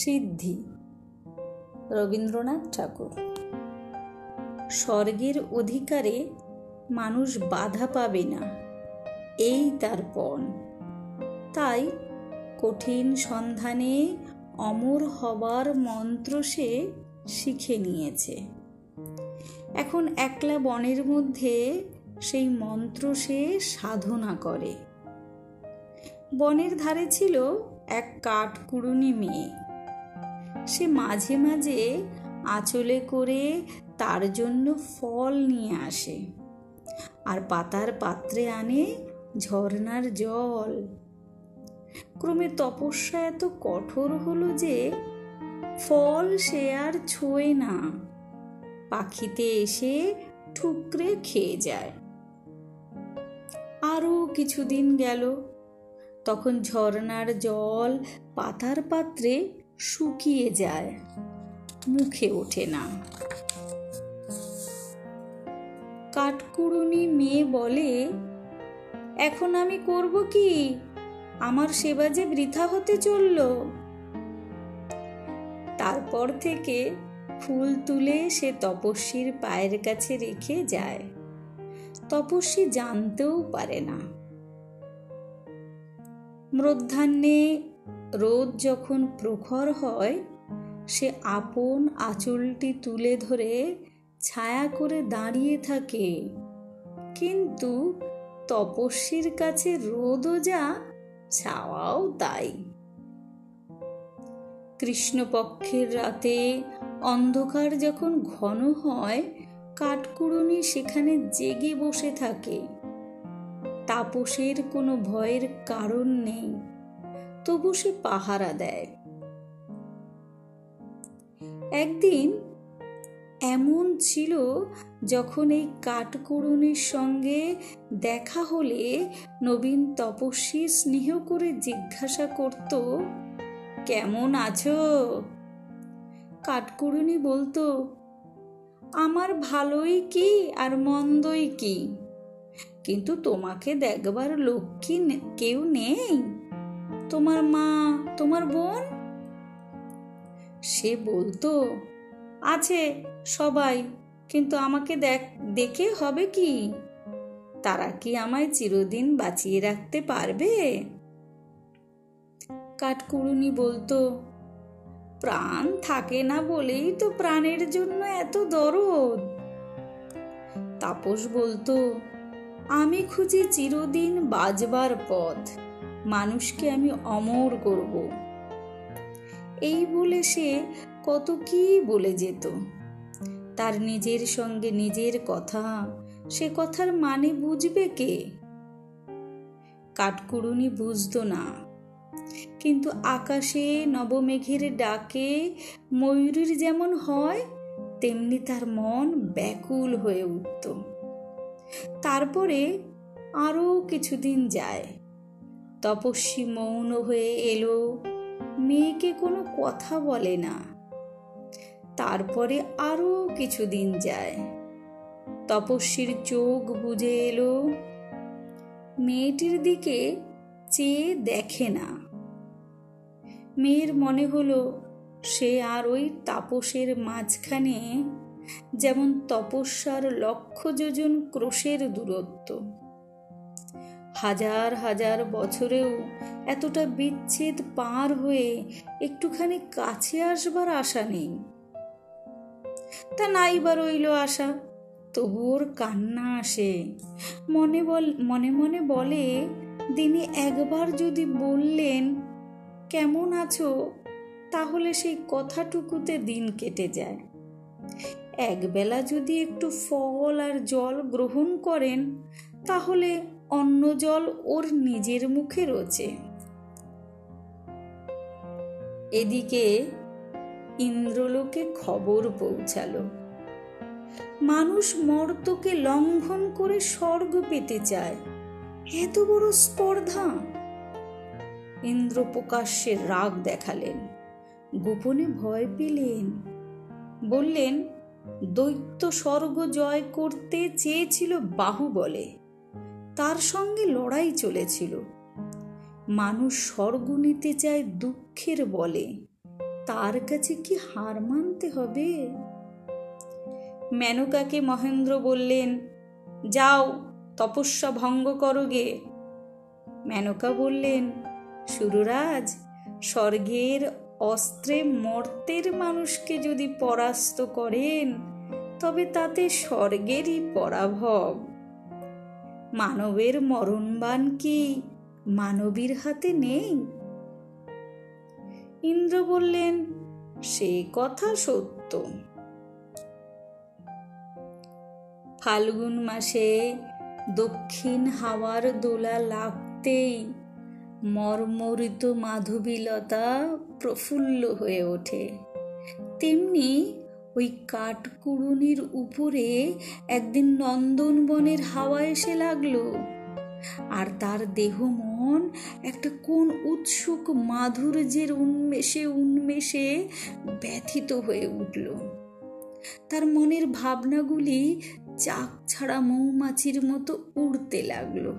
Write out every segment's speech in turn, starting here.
সিদ্ধি। রবীন্দ্রনাথ ঠাকুর। স্বর্গের অধিকারে মানুষ বাধা পাবে না। এই তার পণ। তাই কঠিন সন্ধানে অমর হবার মন্ত্র সে শিখে নিয়েছে। এখন একলা বনের মধ্যে সেই মন্ত্র সে সাধনা করে। বনের ধারে ছিল এক কাঠ কাঠকুড়ুনি মেয়ে। সে মাঝে মাঝে আঁচলে করে তার জন্য ফল নিয়ে আসে আর পাতার পাত্রে আনে ঝর্নার জল। ক্রমে তপস্যা এত কঠোর হলো যে ফল সে আর ছোঁয় না। পাখিতে এসে ঠুকরে খেয়ে যায়। আরও কিছুদিন গেল। তখন ঝর্নার জল পাতার পাত্রে শুকিয়ে যায়। মুখে ওঠে না। কাঠকুড়ুনি মেয়ে বলে, এখন আমি করব কি? আমার সেবা যে বৃথা হতে চলল। তারপর থেকে ফুল তুলে সে তপস্বীর পায়ের কাছে রেখে যায়। তপস্বী জানতেও পারে না। মধ্যাহ্নে রোদ যখন প্রখর হয়, সে আপন আঁচলটি তুলে ধরে ছায়া করে দাঁড়িয়ে থাকে। কিন্তু তপস্বীর কাছে রোদও যা, ছাওয়াও তাই। কৃষ্ণপক্ষের রাতে অন্ধকার যখন ঘন হয়, কাঠকুড়ুনি সেখানে জেগে বসে থাকে। তাপসের কোনো ভয়ের কারণ নেই। তবু সে পাহারা দেয়। একদিন এমন ছিল যখন এই কাঠকুড়ুনির সঙ্গে দেখা হলে নবীন তপস্বী স্নেহ করে জিজ্ঞাসা করত, কেমন আছো? কাঠকুড়ুনি বলতো, আমার ভালোই কি আর মন্দই কি? কিন্তু তোমাকে দেখবার লোক কি কেউ নেই? তোমার মা, তোমার বোন? সে বলতো, আছে সবাই, কিন্তু আমাকে দেখ, দেখে হবে কি? তারা কি আমায় চিরদিন বাঁচিয়ে রাখতে পারবে? কাঠকুড়ুনি বলতো, প্রাণ থাকে না বলেই তো প্রাণের জন্য এত দরদ। তাপস বলতো, আমি খুঁজি চিরদিন বাজবার পথ। মানুষকে আমি অমর করব। এই বলে সে কত কি বলে যেত। তার নিজের সঙ্গে নিজের কথা, সে কথার মানে বুঝবে কে? কাঠকুড়ুনি বুঝত না। কিন্তু আকাশে নবমেঘের ডাকে ময়ূরীর যেমন হয়, তেমনি তার মন ব্যাকুল হয়ে উঠত। তারপরে আরও কিছুদিন যায়। তপস্বী মৌন হয়ে এলো। মেয়েকে কোনো কথা বলে না। তারপরে আরও কিছুদিন যায়। তপস্বীর চোখ বুঝে এলো। মেয়েটির দিকে চেয়ে দেখে না। মেয়ের মনে হলো, সে আর ওই তাপসের মাঝখানে যেমন তপস্যার লক্ষ যোজন ক্রোশের দূরত্ব। হাজার হাজার বছরেও এতটা বিচ্ছেদ পার হয়ে একটুখানি কাছে আসবার আশা নেই। তা নাই বা রইল আশা তবু ওর কান্না আসে। মনে বল, মনে মনে বলে, দিনে একবার যদি বললেন, কেমন আছো? তাহলে সেই কথাটুকুতে দিন কেটে যায়। একবেলা যদি একটু ফল আর জল গ্রহণ করেন, তাহলে অন্য জল ওর নিজের মুখে রোচে এদিকে ইন্দ্রলোকে খবর পৌঁছালো। মানুষ মর্তকে লঙ্ঘন করে স্বর্গ পেতে চায়। এত বড় স্পর্ধা! ইন্দ্র প্রকাশ্যে রাগ দেখালেন। গোপনে ভয় পেলেন। বললেন, দৈত্য স্বর্গ জয় করতে চেয়েছিল বাহু বলে তার সঙ্গে লড়াই চলেছিল। মানুষ স্বর্গ নিতে চায় দুঃখের বলে। তার কাছে কি হার মানতে হবে? মেনকাকে মহেন্দ্র বললেন, যাও, তপস্যা ভঙ্গ করো গে। মেনকা বললেন, সুররাজ, স্বর্গের অস্ত্রে মর্তের মানুষকে যদি পরাস্ত করেন, তবে তাতে স্বর্গেরই পরাভব। মানবের মরণবান কি? মানবীর হাতে নেই? ইন্দ্র বললেন, সে কথা সত্য। ফাল্গুন মাসে দক্ষিণ হাওয়ার দোলা লাগতেই মর্মরিত মাধবীলতা প্রফুল্ল হয়ে ওঠে। তেমনি ওই কাঠকুড়ুনির উপরে একদিন নন্দনবনের হাওয়া এসে লাগল। আর তার দেহ মন একটা কোন উৎসুক মাধুর্যের উন্মেষে উন্মেষে ব্যথিত হয়ে উঠল। তার মনের ভাবনাগুলি চাক ছাড়া মৌমাছির মতো উড়তে লাগল।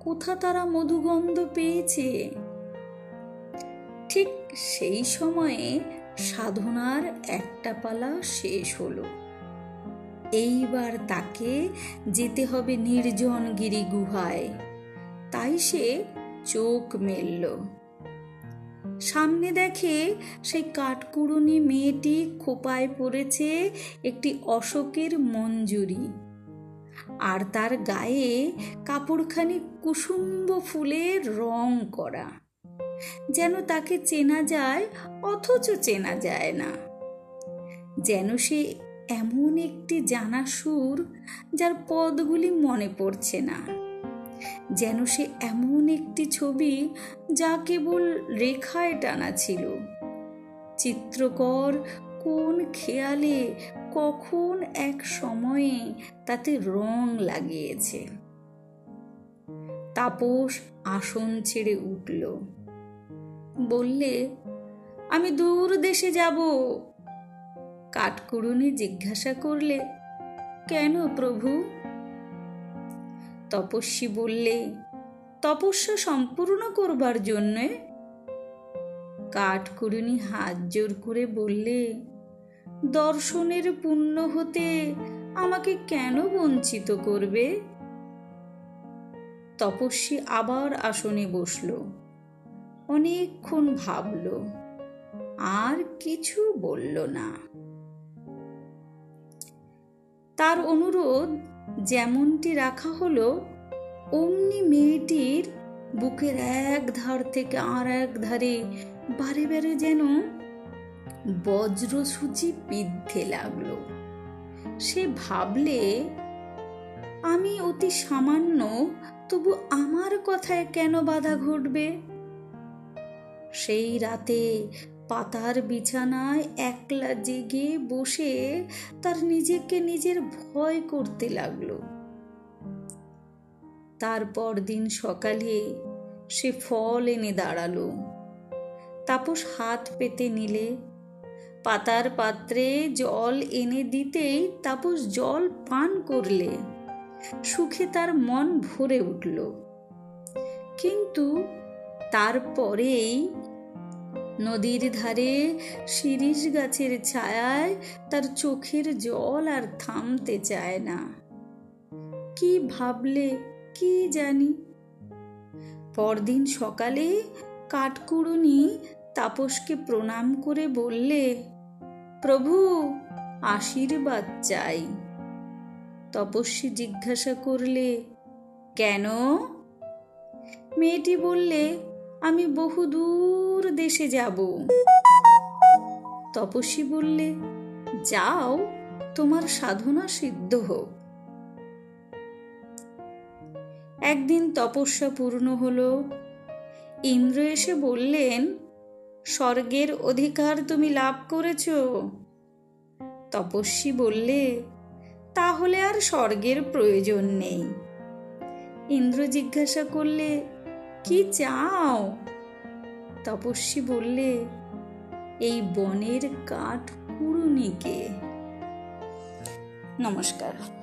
কোথা তারা মধুগন্ধ পেয়েছে? ঠিক সেই সময়ে সাধনার একটা পালা শেষ হলো। এইবার তাকে যেতে হবে নির্জন গিরি গুহায়। তাই সে চোখ মেলল। সামনে দেখে সেই কাঠকুড়ুনি মেয়েটি খোপায় পড়েছে একটি অশোকের মঞ্জুরি। আর তার গায়ে কাপড়খানি কুসুম্ব ফুলের রং করা। যেন তাকে চেনা যায়, অথচ চেনা যায় না। যেন সে এমন একটি জানা সুর যার পদগুলি মনে পড়ছে না। যেন সে এমন একটি ছবি যা কেবল রেখায় টানা ছিল। চিত্রকর কোন খেয়ালে কখন এক সময়ে তাতে রং লাগিয়েছে। তাপস আসন ছেড়ে উঠল। বললে, আমি দূর দেশে যাব। কাঠকুড়ুনি জিজ্ঞাসা করলে, কেন প্রভু? তপস্বী বললে, তপস্যা সম্পূর্ণ করবার জন্যে। কাঠকুড়ুনি হাত জোর করে বললে, দর্শনের পুণ্য হতে আমাকে কেন বঞ্চিত করবে? তপস্বী আবার আসনে বসল। অনেকক্ষণ ভাবল, আর কিছু বলল না। তার অনুরোধ যেমনটি রাখা হলো, অমনি মেয়েটির বুকের এক ধার থেকে আর এক ধারে বারে বারে যেন বজ্রসূচি বিদ্ধে লাগল। সে ভাবলে, আমি অতি সামান্য, তবু আমার কথায় কেন বাধা ঘটবে? সেই রাতে পাতার বিছানায় একলা জেগে বসে তার নিজেকে নিজের ভয় করতে লাগল। তারপর দিন সকালে সে ফল এনে দাঁড়াল। তাপস হাত পেতে নিলে। পাতার পাত্রে জল এনে দিতেই তাপস জল পান করলে। সুখে তার মন ভরে উঠল। কিন্তু তারপরেই নদীর ধারে শিরিষ গাছের ছায়ায় তার চোখের জল আর থামতে চায় না। কি ভাবলে, কি জানি? পরদিন সকালে কাঠকুড়ুনি তাপসকে প্রণাম করে বললে, প্রভু, আশীর্বাদ চাই। তপস্বী জিজ্ঞাসা করলে, কেন? মেয়েটি বললে, আমি বহু দূর দেশে যাব। তপস্বী বললে, যাও, তোমার সাধনা সিদ্ধ হোক। একদিন তপস্যা পূর্ণ হলো। ইন্দ্র এসে বললেন, স্বর্গের অধিকার তুমি লাভ করেছ। তপস্বী বললে, তাহলে আর স্বর্গের প্রয়োজন নেই। ইন্দ্র জিজ্ঞাসা করলে, কি চাও? তপস্বী বললে এই বনের কাঠ কুড়ুনিকে। নমস্কার।